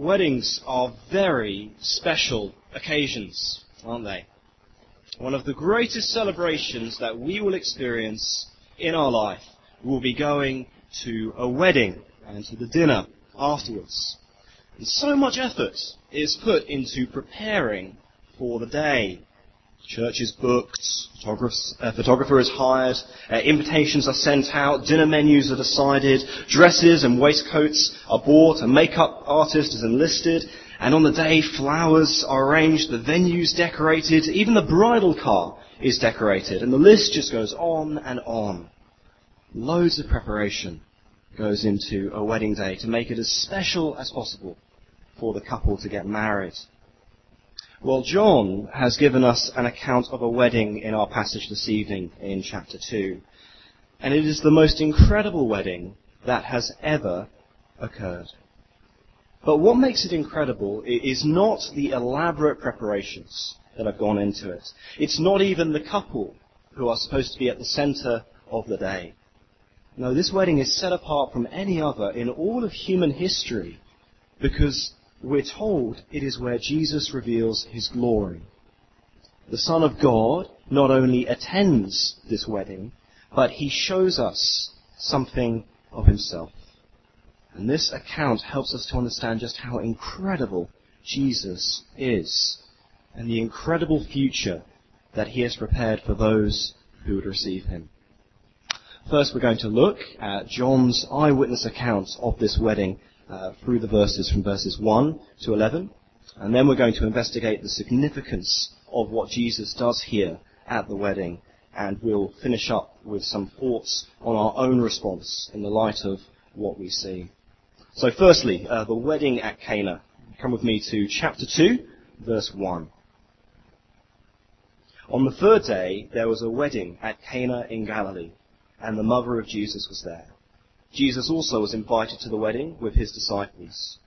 weddings are very special occasions, aren't they? One of the greatest celebrations that we will experience in our life will be going to a wedding and to the dinner afterwards. And so much effort is put into preparing for the day. Church is booked, a photographer is hired, uh, invitations are sent out, dinner menus are decided, dresses and waistcoats are bought, a makeup artist is enlisted, and on the day flowers are arranged, the venue's decorated, even the bridal car is decorated, and the list just goes on and on. Loads of preparation goes into a wedding day to make it as special as possible for the couple to get married. Well, John has given us an account of a wedding in our passage this evening in chapter 2. And it is the most incredible wedding that has ever occurred. But what makes it incredible is not the elaborate preparations that have gone into it. It's not even the couple who are supposed to be at the center of the day. No, this wedding is set apart from any other in all of human history because we're told it is where Jesus reveals his glory. The Son of God not only attends this wedding, but he shows us something of himself. And this account helps us to understand just how incredible Jesus is and the incredible future that he has prepared for those who would receive him. First, we're going to look at John's eyewitness account of this wedding uh, through the verses from verses 1 to 11. And then we're going to investigate the significance of what Jesus does here at the wedding. And we'll finish up with some thoughts on our own response in the light of what we see. So firstly, uh, the wedding at Cana. Come with me to chapter 2, verse 1. On the third day, there was a wedding at Cana in Galilee, and the mother of Jesus was there. Jesus also was invited to the wedding with his disciples.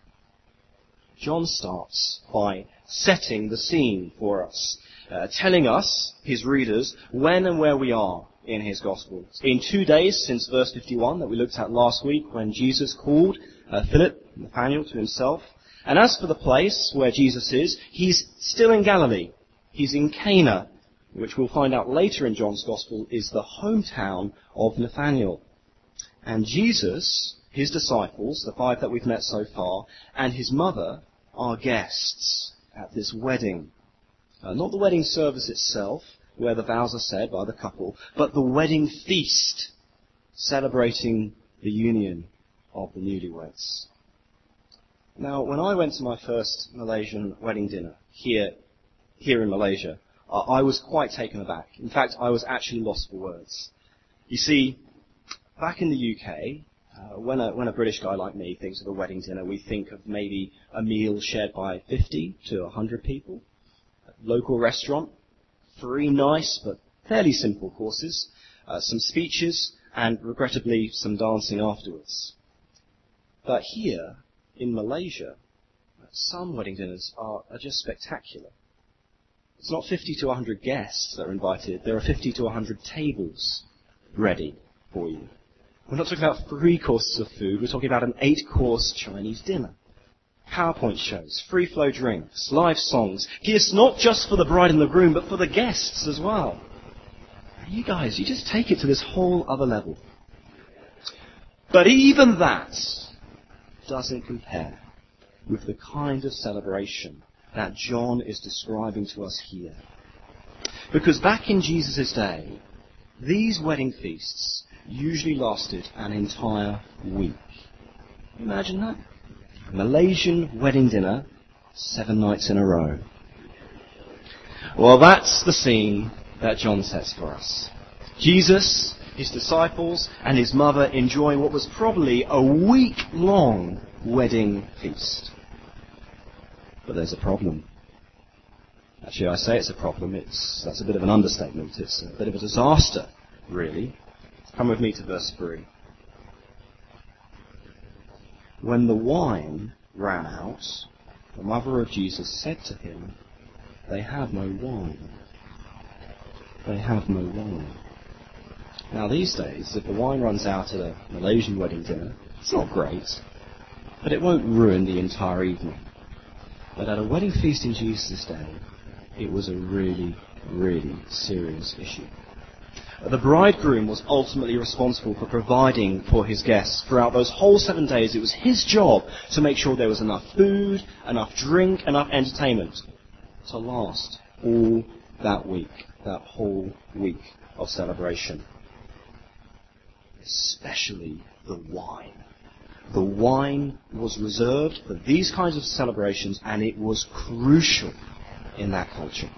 John starts by setting the scene for us, uh, telling us, his readers, when and where we are in his gospel. It's two days since verse 51 that we looked at last week when Jesus called uh, Philip, Nathanael, to himself. And as for the place where Jesus is, he's still in Galilee. He's in Cana, which we'll find out later in John's gospel is the hometown of Nathanael. And Jesus, his disciples, the five that we've met so far, and his mother are guests at this wedding. Uh, not the wedding service itself, where the vows are said by the couple, but the wedding feast, celebrating the union of the newlyweds. Now, when I went to my first Malaysian wedding dinner here, here in Malaysia, I was quite taken aback. In fact, I was actually lost for words. You see, back in the UK, uh, when, a, when a British guy like me thinks of a wedding dinner, we think of maybe a meal shared by 50 to 100 people, a local restaurant, three nice but fairly simple courses, uh, some speeches, and regrettably some dancing afterwards. But here, in Malaysia, some wedding dinners are, are just spectacular. It's not 50 to 100 guests that are invited, there are 50 to 100 tables ready for you. We're not talking about three courses of food, we're talking about an eight course Chinese dinner. PowerPoint shows, free flow drinks, live songs, gifts not just for the bride and the groom, but for the guests as well. You guys, you just take it to this whole other level. But even that doesn't compare with the kind of celebration that John is describing to us here. Because back in Jesus' day, these wedding feasts usually lasted an entire week. Imagine that. Malaysian wedding dinner, seven nights in a row. Well, that's the scene that John sets for us. Jesus, his disciples, and his mother enjoying what was probably a week long wedding feast. But there's a problem. Actually, I say it's a problem. It's, that's a bit of an understatement. It's a bit of a disaster, really. Come with me to verse 3. When the wine ran out, the mother of Jesus said to him, They have no wine. They have no wine. Now, these days, if the wine runs out at a Malaysian wedding dinner, it's not great. but it won't ruin the entire evening. But at a wedding feast in Jesus' day, it was a really, really serious issue. The bridegroom was ultimately responsible for providing for his guests throughout those whole seven days. It was his job to make sure there was enough food, enough drink, enough entertainment to last all that week, that whole week of celebration. Especially the wine. The wine was reserved for these kinds of celebrations and it was crucial in that culture.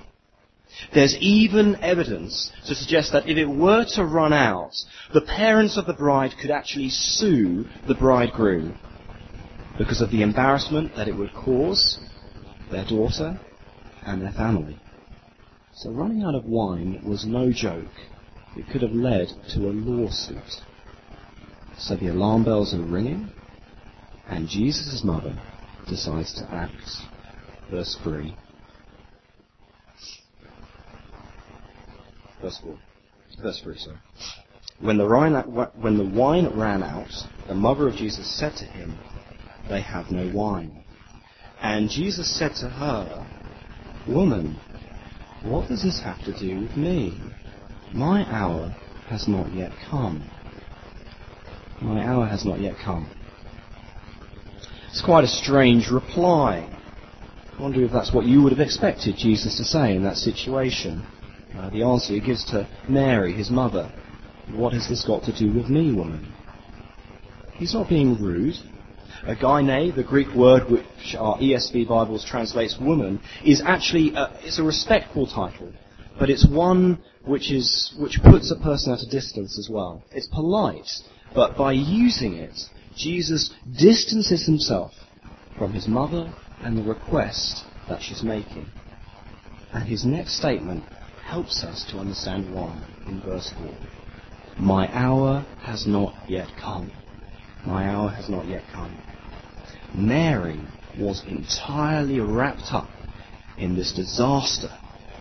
There's even evidence to suggest that if it were to run out, the parents of the bride could actually sue the bridegroom because of the embarrassment that it would cause their daughter and their family. So running out of wine was no joke. It could have led to a lawsuit. So the alarm bells are ringing, and Jesus' mother decides to act. Verse 3. Verse 4. Verse 3, sorry. When the, wine, when the wine ran out, the mother of Jesus said to him, They have no wine. And Jesus said to her, Woman, what does this have to do with me? My hour has not yet come. My hour has not yet come. It's quite a strange reply. I wonder if that's what you would have expected Jesus to say in that situation. Uh, the answer he gives to Mary, his mother, What has this got to do with me, woman? He's not being rude. A gyne, the Greek word which our ESV Bibles translates woman, is actually a, it's a respectful title, but it's one which is which puts a person at a distance as well. It's polite, but by using it, Jesus distances himself from his mother and the request that she's making. And his next statement helps us to understand why in verse 4. My hour has not yet come. My hour has not yet come. Mary was entirely wrapped up in this disaster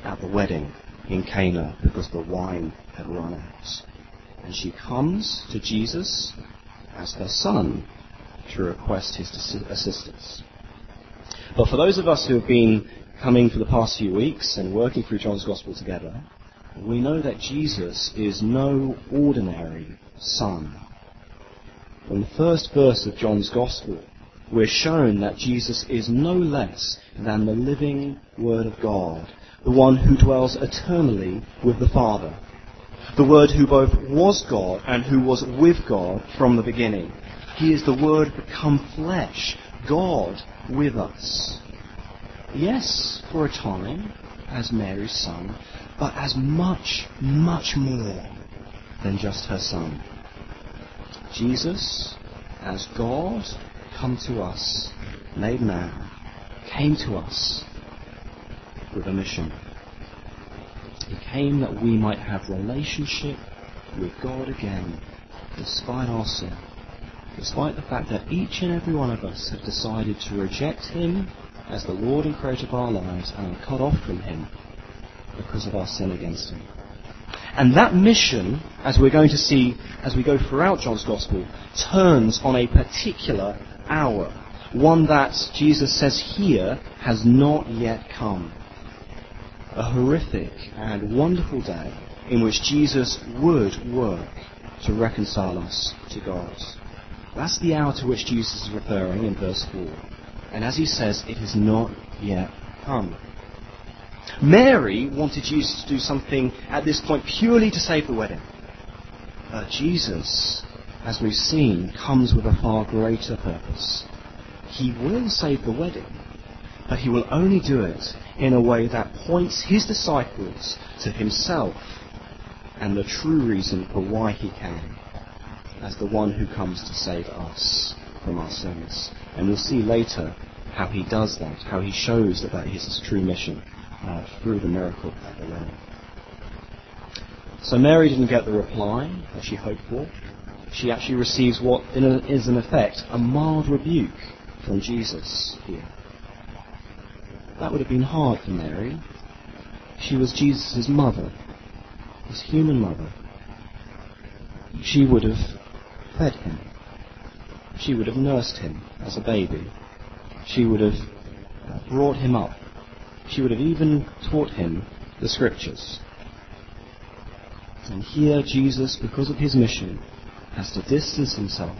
at the wedding in Cana because the wine had run out. And she comes to Jesus as her son to request his assistance. But for those of us who have been coming for the past few weeks and working through John's Gospel together, we know that Jesus is no ordinary son. From the first verse of John's Gospel, we're shown that Jesus is no less than the living Word of God, the one who dwells eternally with the Father, the Word who both was God and who was with God from the beginning. He is the Word become flesh, God with us. Yes, for a time, as Mary's son, but as much, much more than just her son. Jesus, as God, come to us, made man, came to us with a mission. He came that we might have relationship with God again, despite our sin, despite the fact that each and every one of us have decided to reject Him as the Lord and Creator of our lives and are cut off from Him because of our sin against Him. And that mission, as we're going to see as we go throughout John's Gospel, turns on a particular hour. One that Jesus says here has not yet come. A horrific and wonderful day in which Jesus would work to reconcile us to God. That's the hour to which Jesus is referring in verse 4. And as he says, it has not yet come. Mary wanted Jesus to do something at this point purely to save the wedding. But Jesus, as we've seen, comes with a far greater purpose. He will save the wedding, but he will only do it in a way that points his disciples to himself and the true reason for why he came, as the one who comes to save us from our service. And we'll see later how he does that, how he shows that that is his true mission uh, through the miracle at the wedding. So Mary didn't get the reply that she hoped for. She actually receives what is in effect a mild rebuke from Jesus here. That would have been hard for Mary. She was Jesus' mother, his human mother. She would have fed him. She would have nursed him as a baby. She would have brought him up. She would have even taught him the scriptures. And here Jesus, because of his mission, has to distance himself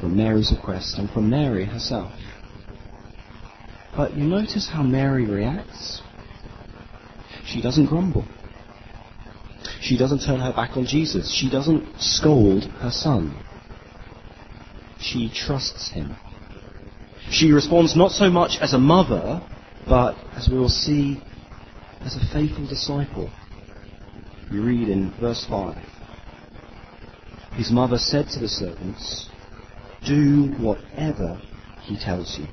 from Mary's request and from Mary herself. But you notice how Mary reacts? She doesn't grumble. She doesn't turn her back on Jesus. She doesn't scold her son. She trusts him. She responds not so much as a mother, but as we will see, as a faithful disciple. We read in verse 5 His mother said to the servants, Do whatever he tells you.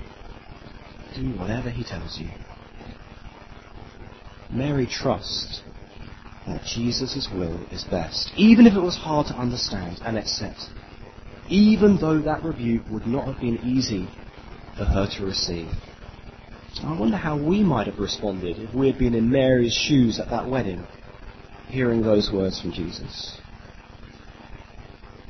Do whatever he tells you. Mary trusts that Jesus' will is best, even if it was hard to understand and accept, even though that rebuke would not have been easy for her to receive. I wonder how we might have responded if we had been in Mary's shoes at that wedding hearing those words from Jesus?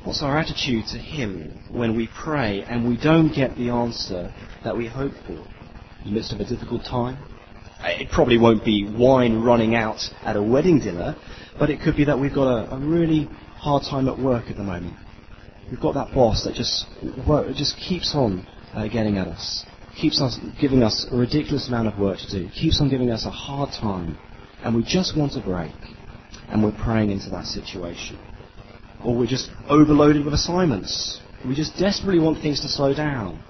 What's our attitude to Him when we pray and we don't get the answer that we hope for in the midst of a difficult time? It probably won't be wine running out at a wedding dinner, but it could be that we've got a, a really hard time at work at the moment. We've got that boss that just just keeps on uh, getting at us, keeps us giving us a ridiculous amount of work to do, keeps on giving us a hard time, and we just want a break and we're praying into that situation. Or we're just overloaded with assignments. We just desperately want things to slow down.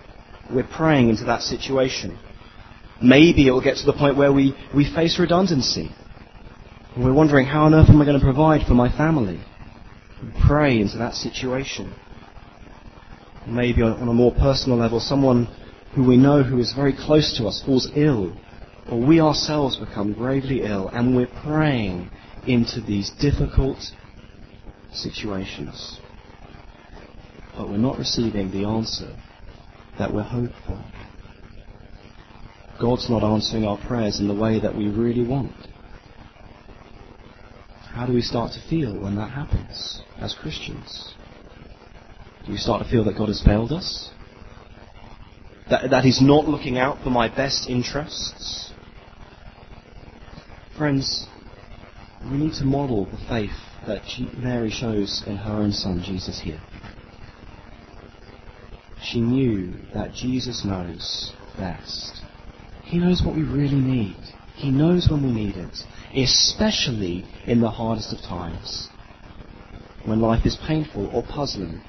We're praying into that situation. Maybe it will get to the point where we, we face redundancy. We're wondering, how on earth am I going to provide for my family? We pray into that situation. Maybe on a more personal level, someone who we know who is very close to us falls ill, or we ourselves become gravely ill, and we're praying into these difficult situations. But we're not receiving the answer that we're hoping for. God's not answering our prayers in the way that we really want. How do we start to feel when that happens as Christians? Do we start to feel that God has failed us? That, that He's not looking out for my best interests? Friends, we need to model the faith that Mary shows in her own son, Jesus, here. She knew that Jesus knows best. He knows what we really need. He knows when we need it, especially in the hardest of times. When life is painful or puzzling,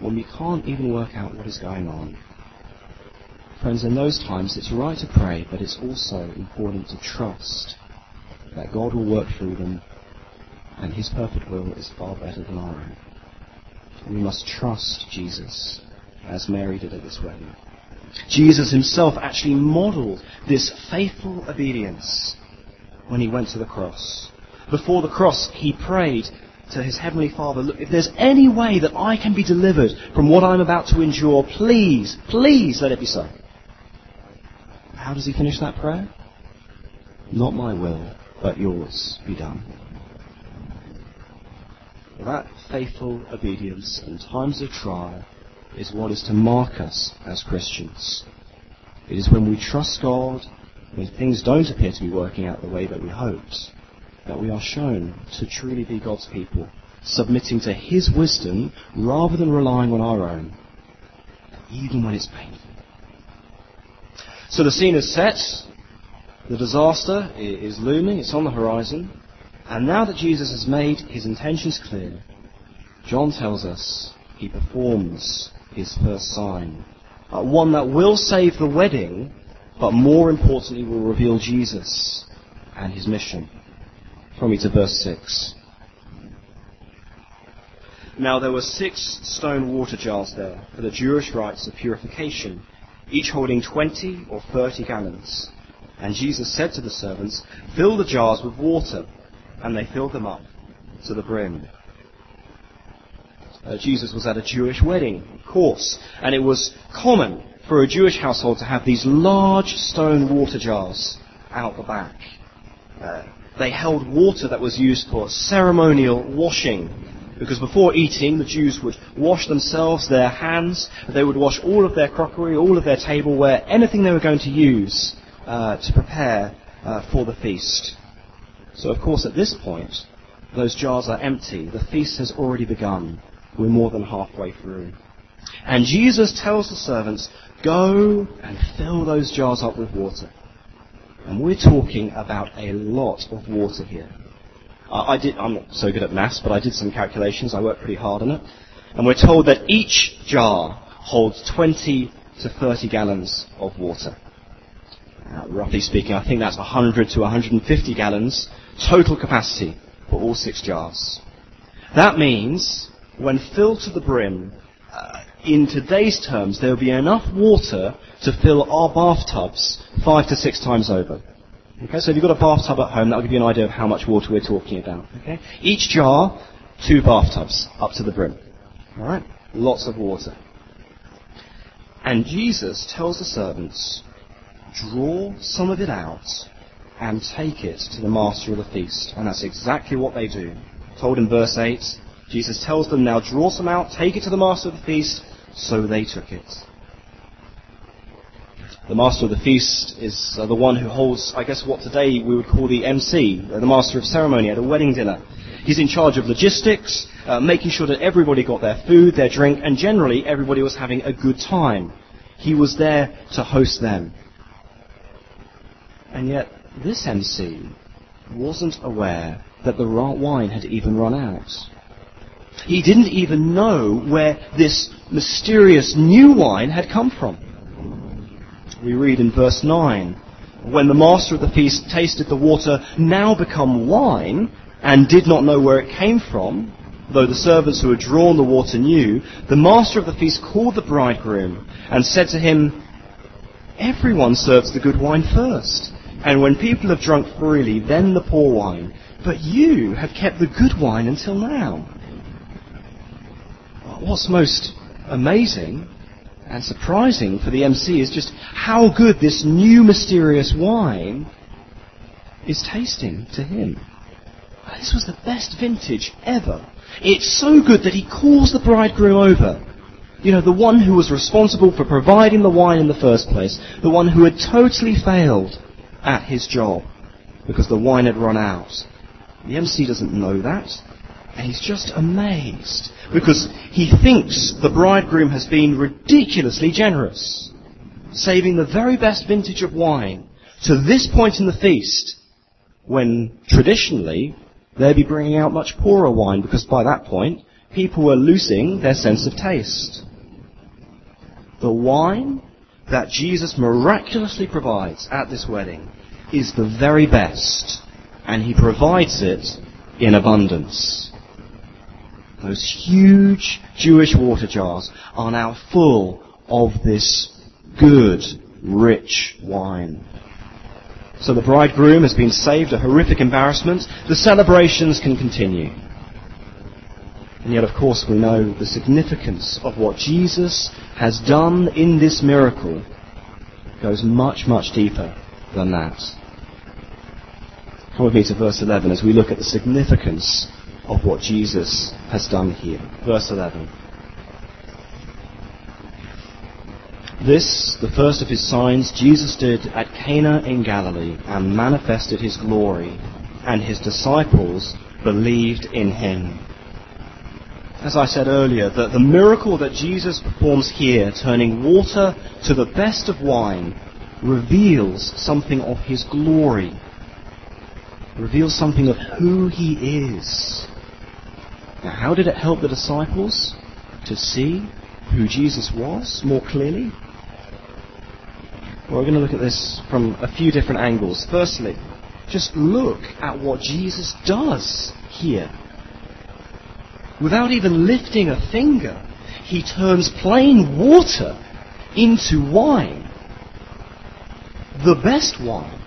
when we can't even work out what is going on. Friends, in those times it's right to pray, but it's also important to trust that God will work through them, and His perfect will is far better than our own. We must trust Jesus, as Mary did at this wedding. Jesus himself actually modeled this faithful obedience when he went to the cross. Before the cross, he prayed to his heavenly Father, look, if there's any way that I can be delivered from what I'm about to endure, please, please let it be so. How does he finish that prayer? Not my will, but yours be done. That faithful obedience in times of trial is what is to mark us as Christians. It is when we trust God, when things don't appear to be working out the way that we hoped, that we are shown to truly be God's people, submitting to His wisdom rather than relying on our own, even when it's painful. So the scene is set, the disaster is looming, it's on the horizon. And now that Jesus has made his intentions clear, John tells us he performs his first sign. Uh, one that will save the wedding, but more importantly will reveal Jesus and his mission. From me to verse 6. Now there were six stone water jars there for the Jewish rites of purification, each holding 20 or 30 gallons. And Jesus said to the servants, Fill the jars with water. And they filled them up to the brim. Uh, Jesus was at a Jewish wedding, of course, and it was common for a Jewish household to have these large stone water jars out the back. Uh, they held water that was used for ceremonial washing. Because before eating, the Jews would wash themselves, their hands, they would wash all of their crockery, all of their tableware, anything they were going to use uh, to prepare uh, for the feast. So, of course, at this point, those jars are empty. The feast has already begun. We're more than halfway through. And Jesus tells the servants, go and fill those jars up with water. And we're talking about a lot of water here. I did, I'm not so good at maths, but I did some calculations. I worked pretty hard on it. And we're told that each jar holds 20 to 30 gallons of water. Uh, roughly speaking, I think that's 100 to 150 gallons total capacity for all six jars. That means, when filled to the brim, uh, in today's terms, there will be enough water to fill our bathtubs five to six times over. Okay, so if you've got a bathtub at home, that'll give you an idea of how much water we're talking about. Okay, each jar, two bathtubs up to the brim. All right, lots of water. And Jesus tells the servants, draw some of it out and take it to the master of the feast. And that's exactly what they do. Told in verse 8, Jesus tells them, now draw some out, take it to the master of the feast. So they took it. The master of the feast is uh, the one who holds, I guess, what today we would call the MC, uh, the master of ceremony at a wedding dinner. He's in charge of logistics, uh, making sure that everybody got their food, their drink, and generally everybody was having a good time. He was there to host them. And yet, this MC wasn't aware that the wine had even run out. He didn't even know where this mysterious new wine had come from we read in verse 9, when the master of the feast tasted the water now become wine, and did not know where it came from, though the servants who had drawn the water knew, the master of the feast called the bridegroom and said to him, Everyone serves the good wine first, and when people have drunk freely, then the poor wine. But you have kept the good wine until now. What's most amazing and surprising for the MC is just how good this new mysterious wine is tasting to him. This was the best vintage ever. It's so good that he calls the bridegroom over. You know, the one who was responsible for providing the wine in the first place, the one who had totally failed at his job because the wine had run out. The MC doesn't know that, and he's just amazed because he thinks the bridegroom has been ridiculously generous, saving the very best vintage of wine to this point in the feast, when traditionally they'd be bringing out much poorer wine because by that point people were losing their sense of taste. The wine that Jesus miraculously provides at this wedding is the very best, and he provides it in abundance. Those huge Jewish water jars are now full of this good, rich wine. So the bridegroom has been saved a horrific embarrassment. The celebrations can continue. And yet, of course, we know the significance of what Jesus has done in this miracle goes much, much deeper than that. Come with me to verse 11 as we look at the significance of what Jesus has done here. Verse 11. This, the first of his signs, Jesus did at Cana in Galilee and manifested his glory, and his disciples believed in him. As I said earlier, the, the miracle that Jesus performs here, turning water to the best of wine, reveals something of his glory, reveals something of who he is. Now, how did it help the disciples to see who Jesus was more clearly? Well, we're going to look at this from a few different angles. Firstly, just look at what Jesus does here. Without even lifting a finger, he turns plain water into wine. The best wine.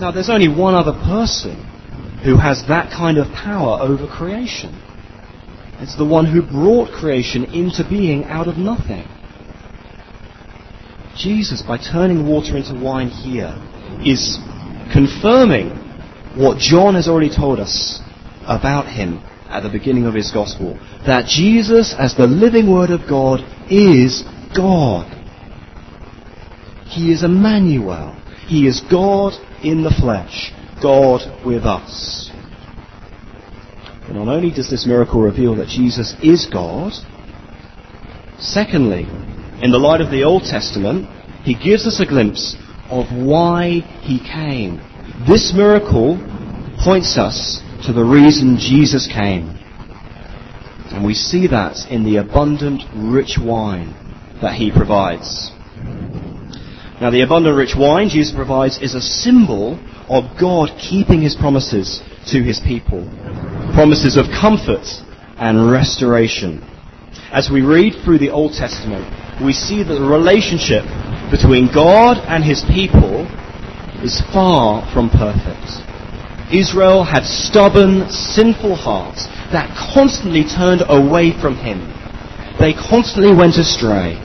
Now, there's only one other person who has that kind of power over creation. It's the one who brought creation into being out of nothing. Jesus, by turning water into wine here, is confirming what John has already told us about him at the beginning of his gospel. That Jesus, as the living word of God, is God. He is Emmanuel. He is God in the flesh. God with us. But not only does this miracle reveal that Jesus is God, secondly, in the light of the Old Testament, he gives us a glimpse of why he came. This miracle points us to the reason Jesus came. And we see that in the abundant, rich wine that he provides. Now, the abundant, rich wine Jesus provides is a symbol of God keeping his promises to his people. Promises of comfort and restoration. As we read through the Old Testament, we see that the relationship between God and his people is far from perfect. Israel had stubborn, sinful hearts that constantly turned away from him. They constantly went astray.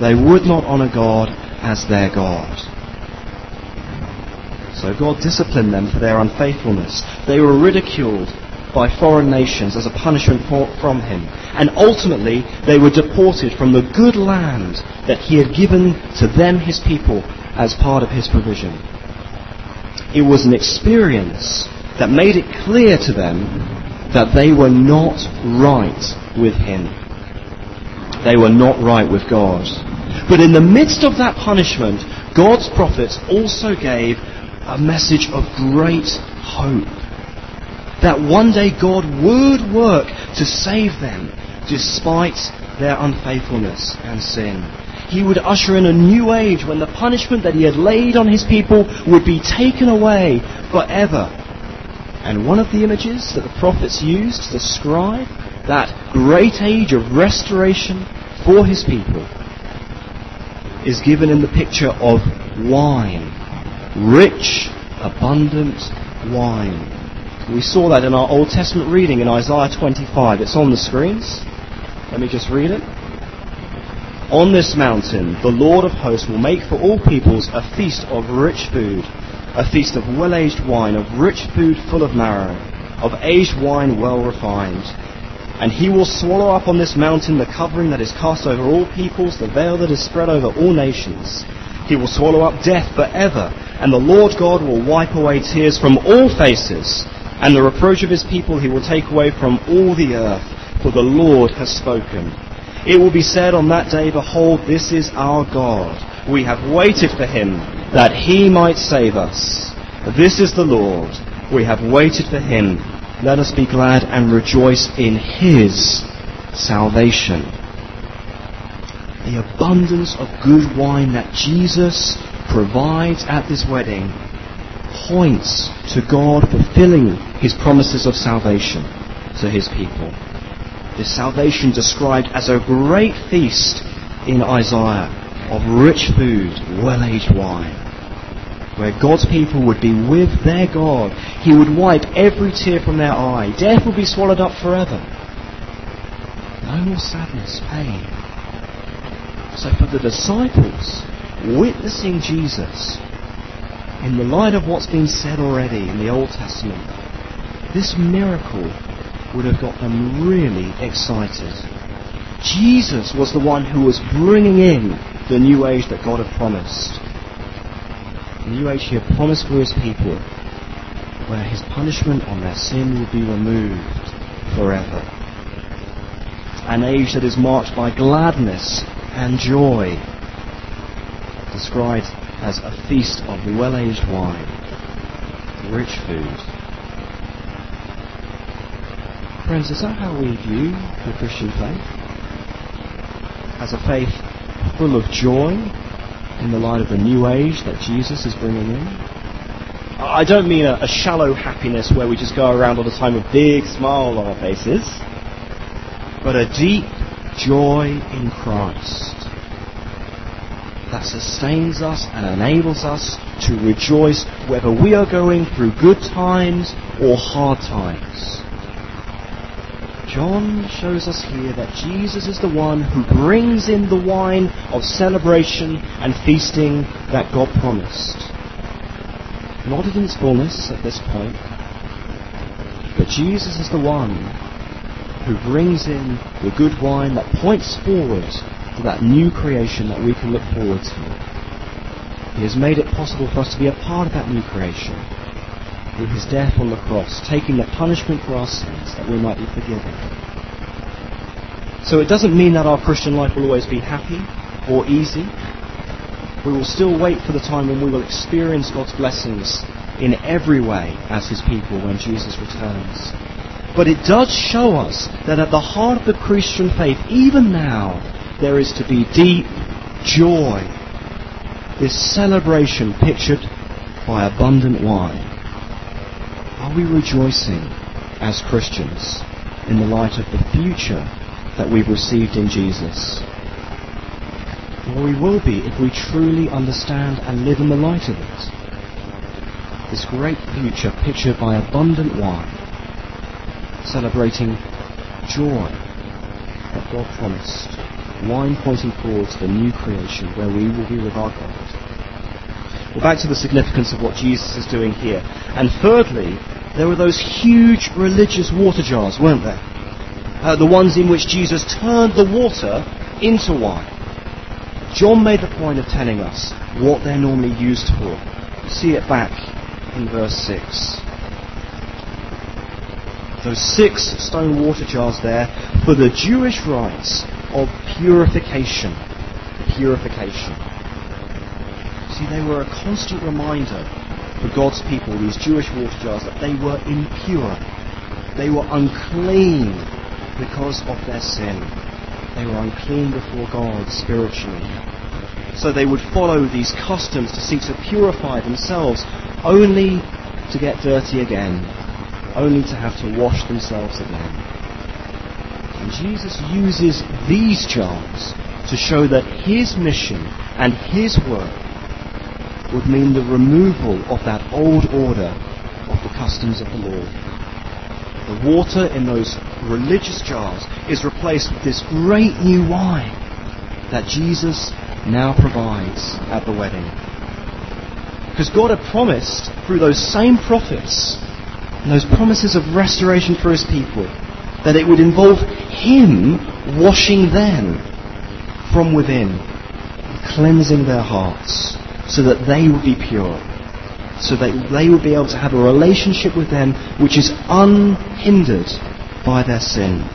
They would not honor God as their God. So God disciplined them for their unfaithfulness. They were ridiculed by foreign nations as a punishment for, from him. And ultimately, they were deported from the good land that he had given to them, his people, as part of his provision. It was an experience that made it clear to them that they were not right with him. They were not right with God. But in the midst of that punishment, God's prophets also gave a message of great hope. That one day God would work to save them despite their unfaithfulness and sin. He would usher in a new age when the punishment that he had laid on his people would be taken away forever. And one of the images that the prophets used to describe that great age of restoration for his people is given in the picture of wine. Rich, abundant wine. We saw that in our Old Testament reading in Isaiah 25. It's on the screens. Let me just read it. On this mountain, the Lord of hosts will make for all peoples a feast of rich food, a feast of well aged wine, of rich food full of marrow, of aged wine well refined. And he will swallow up on this mountain the covering that is cast over all peoples, the veil that is spread over all nations. He will swallow up death forever, and the Lord God will wipe away tears from all faces, and the reproach of his people he will take away from all the earth, for the Lord has spoken. It will be said on that day, Behold, this is our God. We have waited for him, that he might save us. This is the Lord. We have waited for him. Let us be glad and rejoice in his salvation. The abundance of good wine that Jesus provides at this wedding points to God fulfilling his promises of salvation to his people. This salvation described as a great feast in Isaiah of rich food, well-aged wine, where God's people would be with their God. He would wipe every tear from their eye. Death would be swallowed up forever. No more sadness, pain. So for the disciples, witnessing Jesus, in the light of what's been said already in the Old Testament, this miracle would have got them really excited. Jesus was the one who was bringing in the new age that God had promised. The new age he had promised for his people, where his punishment on their sin would be removed forever. An age that is marked by gladness and joy, described as a feast of well-aged wine, rich food. Friends, is that how we view the Christian faith? As a faith full of joy in the light of the new age that Jesus is bringing in? I don't mean a, a shallow happiness where we just go around all the time with big smile on our faces, but a deep joy in Christ that sustains us and enables us to rejoice whether we are going through good times or hard times. John shows us here that Jesus is the one who brings in the wine of celebration and feasting that God promised. Not in its fullness at this point, But Jesus is the one who brings in the good wine that points forward to that new creation that we can look forward to. He has made it possible for us to be a part of that new creation with his death on the cross, taking the punishment for our sins that we might be forgiven. So it doesn't mean that our Christian life will always be happy or easy. We will still wait for the time when we will experience God's blessings in every way as his people when Jesus returns. But it does show us that at the heart of the Christian faith, even now, there is to be deep joy. This celebration pictured by abundant wine. Are we rejoicing as Christians in the light of the future that we've received in Jesus? Well, we will be if we truly understand and live in the light of it. This great future pictured by abundant wine, celebrating joy that God promised, wine pointing forward to the new creation where we will be with our God. Well, back to the significance of what Jesus is doing here. And thirdly, there were those huge religious water jars, weren't there? Uh, the ones in which Jesus turned the water into wine. John made the point of telling us what they're normally used for. See it back in verse 6. Those six stone water jars there for the Jewish rites of purification. Purification. See, they were a constant reminder for God's people, these Jewish water jars, that they were impure. They were unclean because of their sin. They were unclean before God spiritually. So they would follow these customs to seek to purify themselves, only to get dirty again, only to have to wash themselves again. And Jesus uses these jars to show that his mission and his work would mean the removal of that old order of the customs of the law. The water in those religious jars is replaced with this great new wine that Jesus now provides at the wedding. Because God had promised through those same prophets, and those promises of restoration for his people, that it would involve him washing them from within, cleansing their hearts, so that they would be pure, so that they would be able to have a relationship with them which is unhindered by their sin.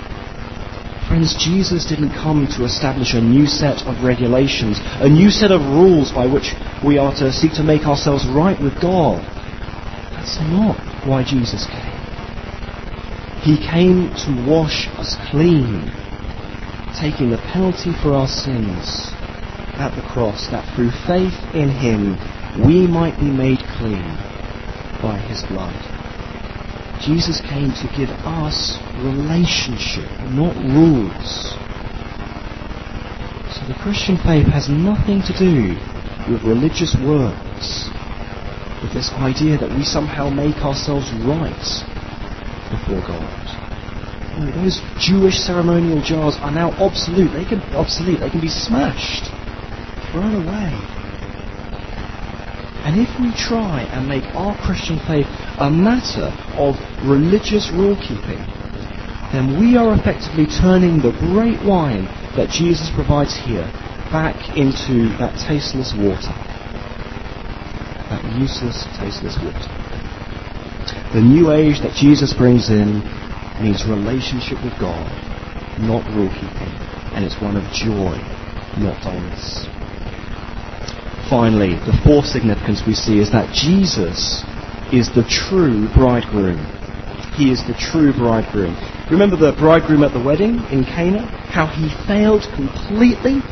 Friends, Jesus didn't come to establish a new set of regulations, a new set of rules by which we are to seek to make ourselves right with God. That's not why Jesus came. He came to wash us clean, taking the penalty for our sins at the cross, that through faith in Him we might be made clean by His blood. Jesus came to give us relationship, not rules. So the Christian faith has nothing to do with religious works, with this idea that we somehow make ourselves right before God. No, those Jewish ceremonial jars are now obsolete. They can obsolete. They can be smashed, thrown away. And if we try and make our Christian faith a matter of religious rule keeping, then we are effectively turning the great wine that Jesus provides here back into that tasteless water. That useless, tasteless water. The new age that Jesus brings in means relationship with God, not rule keeping, and it's one of joy, not dullness. Finally, the fourth significance we see is that Jesus is the true bridegroom. He is the true bridegroom. Remember the bridegroom at the wedding in Cana? How he failed completely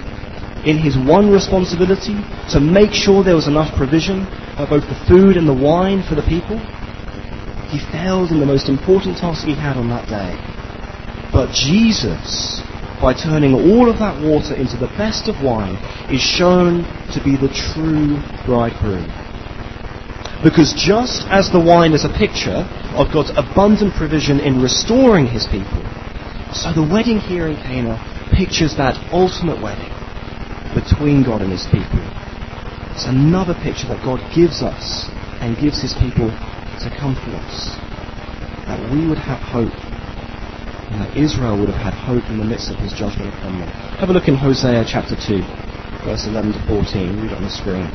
in his one responsibility to make sure there was enough provision of both the food and the wine for the people? He failed in the most important task he had on that day. But Jesus by turning all of that water into the best of wine, is shown to be the true bridegroom. Because just as the wine is a picture of God's abundant provision in restoring his people, so the wedding here in Cana pictures that ultimate wedding between God and his people. It's another picture that God gives us and gives his people to comfort us. that we would have hope and that Israel would have had hope in the midst of his judgment upon them. Have a look in Hosea chapter 2, verse 11 to 14. Read on the screen.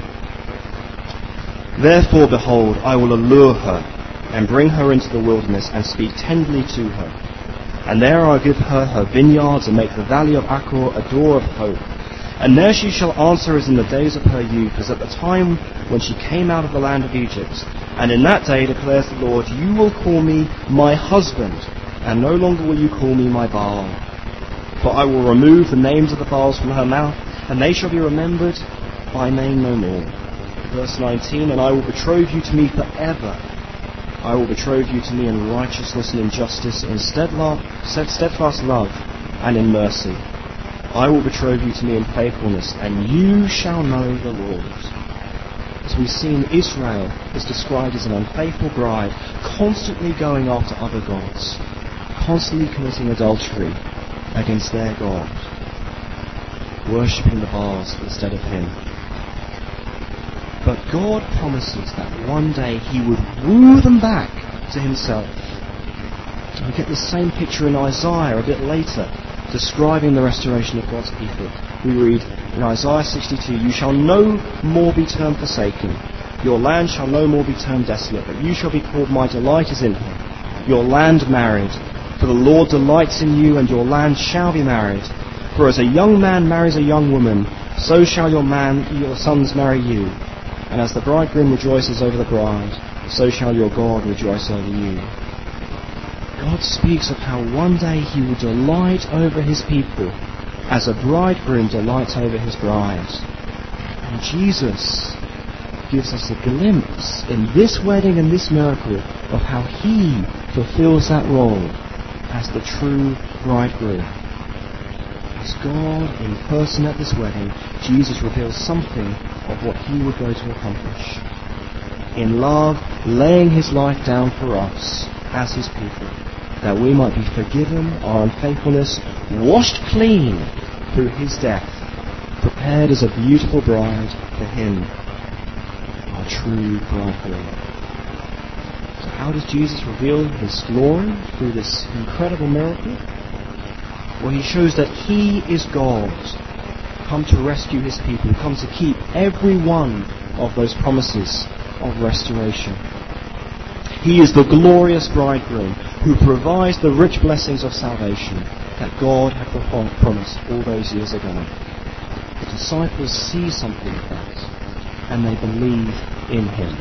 Therefore, behold, I will allure her and bring her into the wilderness and speak tenderly to her. And there I'll give her her vineyards and make the valley of Achor a door of hope. And there she shall answer as in the days of her youth, as at the time when she came out of the land of Egypt. And in that day declares the Lord, you will call me my husband, and no longer will you call me my Baal. For I will remove the names of the Baals from her mouth, and they shall be remembered by name no more. Verse 19, And I will betroth you to me forever. I will betroth you to me in righteousness and in justice, in steadfast love and in mercy. I will betroth you to me in faithfulness, and you shall know the Lord. As we've seen, Israel is described as an unfaithful bride, constantly going after other gods, constantly committing adultery against their God, worshipping the Baals instead of Him. But God promises that one day He would woo them back to Himself. We get the same picture in Isaiah a bit later, describing the restoration of God's people. We read in Isaiah 62, You shall no more be termed forsaken. Your land shall no more be termed desolate, but you shall be called My delight is in him. Your land married. For the Lord delights in you, and your land shall be married. For as a young man marries a young woman, so shall your man, your sons marry you. And as the bridegroom rejoices over the bride, so shall your God rejoice over you. God speaks of how one day he will delight over his people as a bridegroom delights over his bride. And Jesus gives us a glimpse in this wedding and this miracle of how he fulfills that role as the true bridegroom. As God in person at this wedding, Jesus reveals something of what he would go to accomplish. In love, laying his life down for us as his people that we might be forgiven our unfaithfulness, washed clean through his death, prepared as a beautiful bride for him, our true bridegroom. So how does Jesus reveal his glory through this incredible miracle? Well, he shows that he is God, come to rescue his people, come to keep every one of those promises of restoration. He is the glorious bridegroom who provides the rich blessings of salvation that God had promised all those years ago. The disciples see something of that and they believe in him.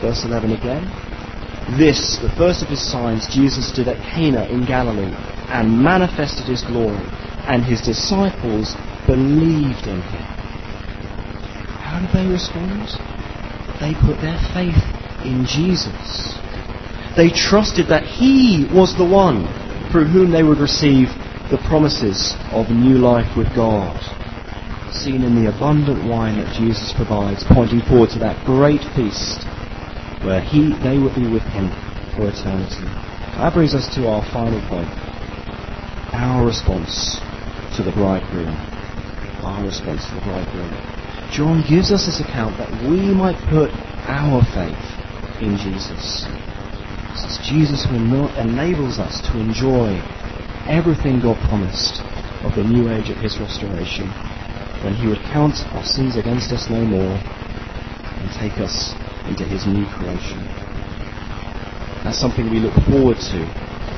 Verse 11 again. This, the first of his signs, Jesus did at Cana in Galilee and manifested his glory, and his disciples believed in him. How did they respond? They put their faith in Jesus. They trusted that He was the one through whom they would receive the promises of new life with God. Seen in the abundant wine that Jesus provides, pointing forward to that great feast where he, they would be with Him for eternity. That brings us to our final point. Our response to the bridegroom. Our response to the bridegroom. John gives us this account that we might put our faith in Jesus. It's Jesus who enables us to enjoy everything God promised of the new age of His restoration, when He would count our sins against us no more and take us into His new creation. That's something we look forward to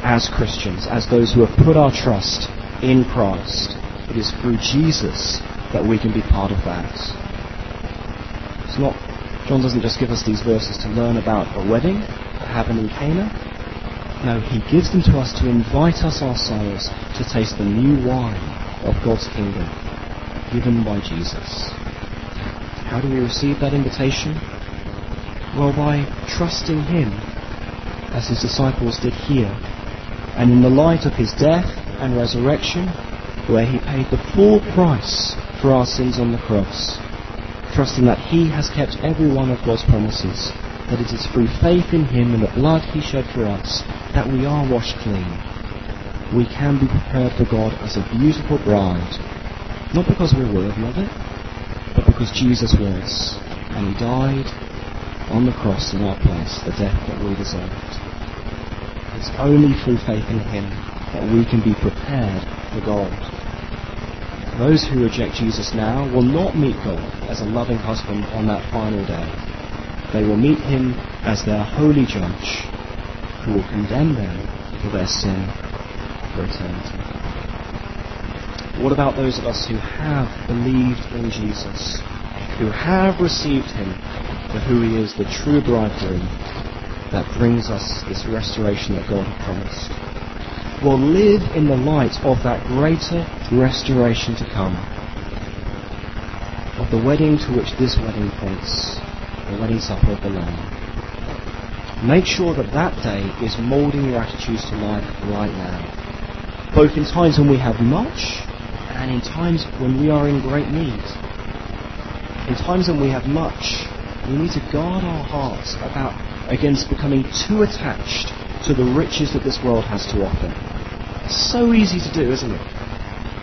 as Christians, as those who have put our trust in Christ. It is through Jesus that we can be part of that. It's not, John doesn't just give us these verses to learn about a wedding that happened in Cana. No, he gives them to us to invite us ourselves to taste the new wine of God's kingdom given by Jesus. How do we receive that invitation? Well, by trusting him as his disciples did here. And in the light of his death and resurrection, where he paid the full price for our sins on the cross, trusting that he has kept every one of God's promises, that it is through faith in him and the blood he shed for us that we are washed clean. We can be prepared for God as a beautiful bride, not because we're worthy of it, but because Jesus was, and he died on the cross in our place, the death that we deserved. It's only through faith in Him that we can be prepared for God. Those who reject Jesus now will not meet God as a loving husband on that final day. They will meet Him as their holy judge who will condemn them for their sin for eternity. What about those of us who have believed in Jesus, who have received Him for who He is, the true bridegroom that brings us this restoration that God had promised? Will live in the light of that greater restoration to come, of the wedding to which this wedding points, the wedding supper of the Lamb. Make sure that that day is moulding your attitudes to life right now, both in times when we have much and in times when we are in great need. In times when we have much, we need to guard our hearts about against becoming too attached to the riches that this world has to offer. So easy to do, isn't it?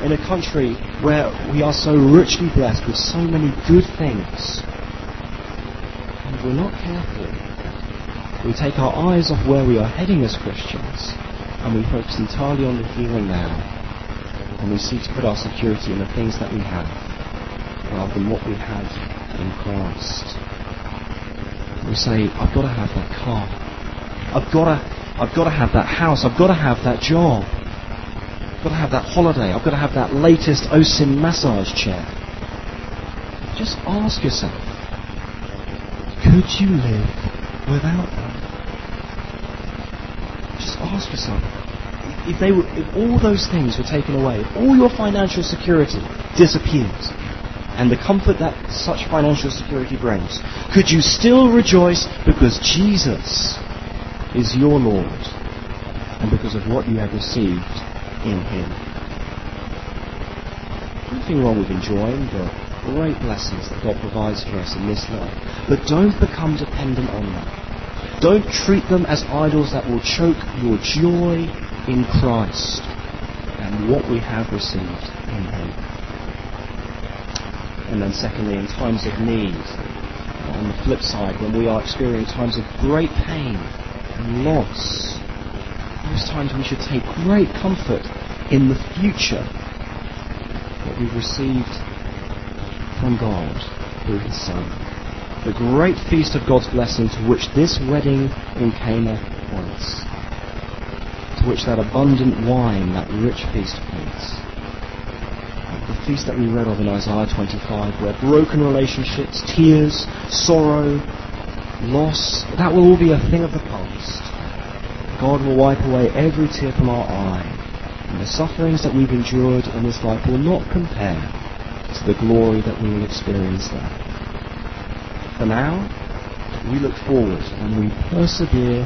In a country where we are so richly blessed with so many good things, and we're not careful, we take our eyes off where we are heading as Christians, and we focus entirely on the here and now and we seek to put our security in the things that we have rather than what we have in Christ. We say, I've got to have that car. I've got to, I've got to have that house. I've got to have that job. I've got to have that holiday. I've got to have that latest OSIM massage chair. Just ask yourself, could you live without that? Just ask yourself, if they were, if all those things were taken away, if all your financial security disappeared, and the comfort that such financial security brings, could you still rejoice because Jesus is your Lord and because of what you have received in Him? Nothing wrong with enjoying the great blessings that God provides for us in this life, but don't become dependent on them. Don't treat them as idols that will choke your joy in Christ and what we have received in Him. And then, secondly, in times of need, on the flip side, when we are experiencing times of great pain and loss, those times we should take great comfort in the future that we've received from God through His Son. The great feast of God's blessing to which this wedding in Cana points to which that abundant wine, that rich feast points. The feast that we read of in Isaiah 25, where broken relationships, tears, sorrow, loss, that will all be a thing of the past. God will wipe away every tear from our eye, and the sufferings that we've endured in this life will not compare to the glory that we will experience there. For now, we look forward and we persevere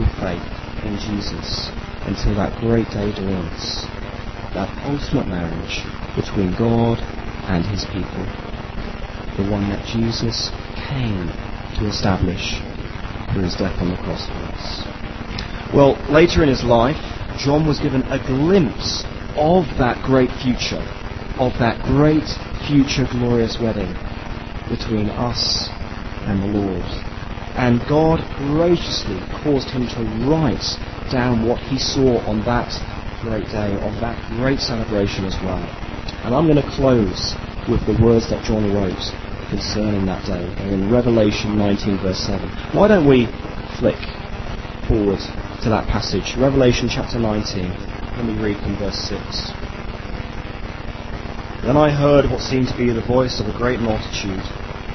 with faith in Jesus until that great day dawns. That ultimate marriage between God and his people. The one that Jesus came to establish through his death on the cross for us. Well, later in his life, John was given a glimpse of that great future, of that great future glorious wedding between us and the Lord. And God graciously caused him to write down what he saw on that great day, on that great celebration as well. And I'm going to close with the words that John wrote concerning that day. In Revelation 19, verse 7. Why don't we flick forward to that passage? Revelation chapter 19. Let me read from verse 6. Then I heard what seemed to be the voice of a great multitude,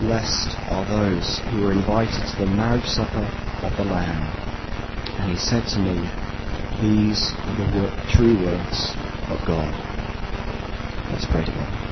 Blessed are those who are invited to the marriage supper of the Lamb. And he said to me, These are the true words of God. Let's pray together.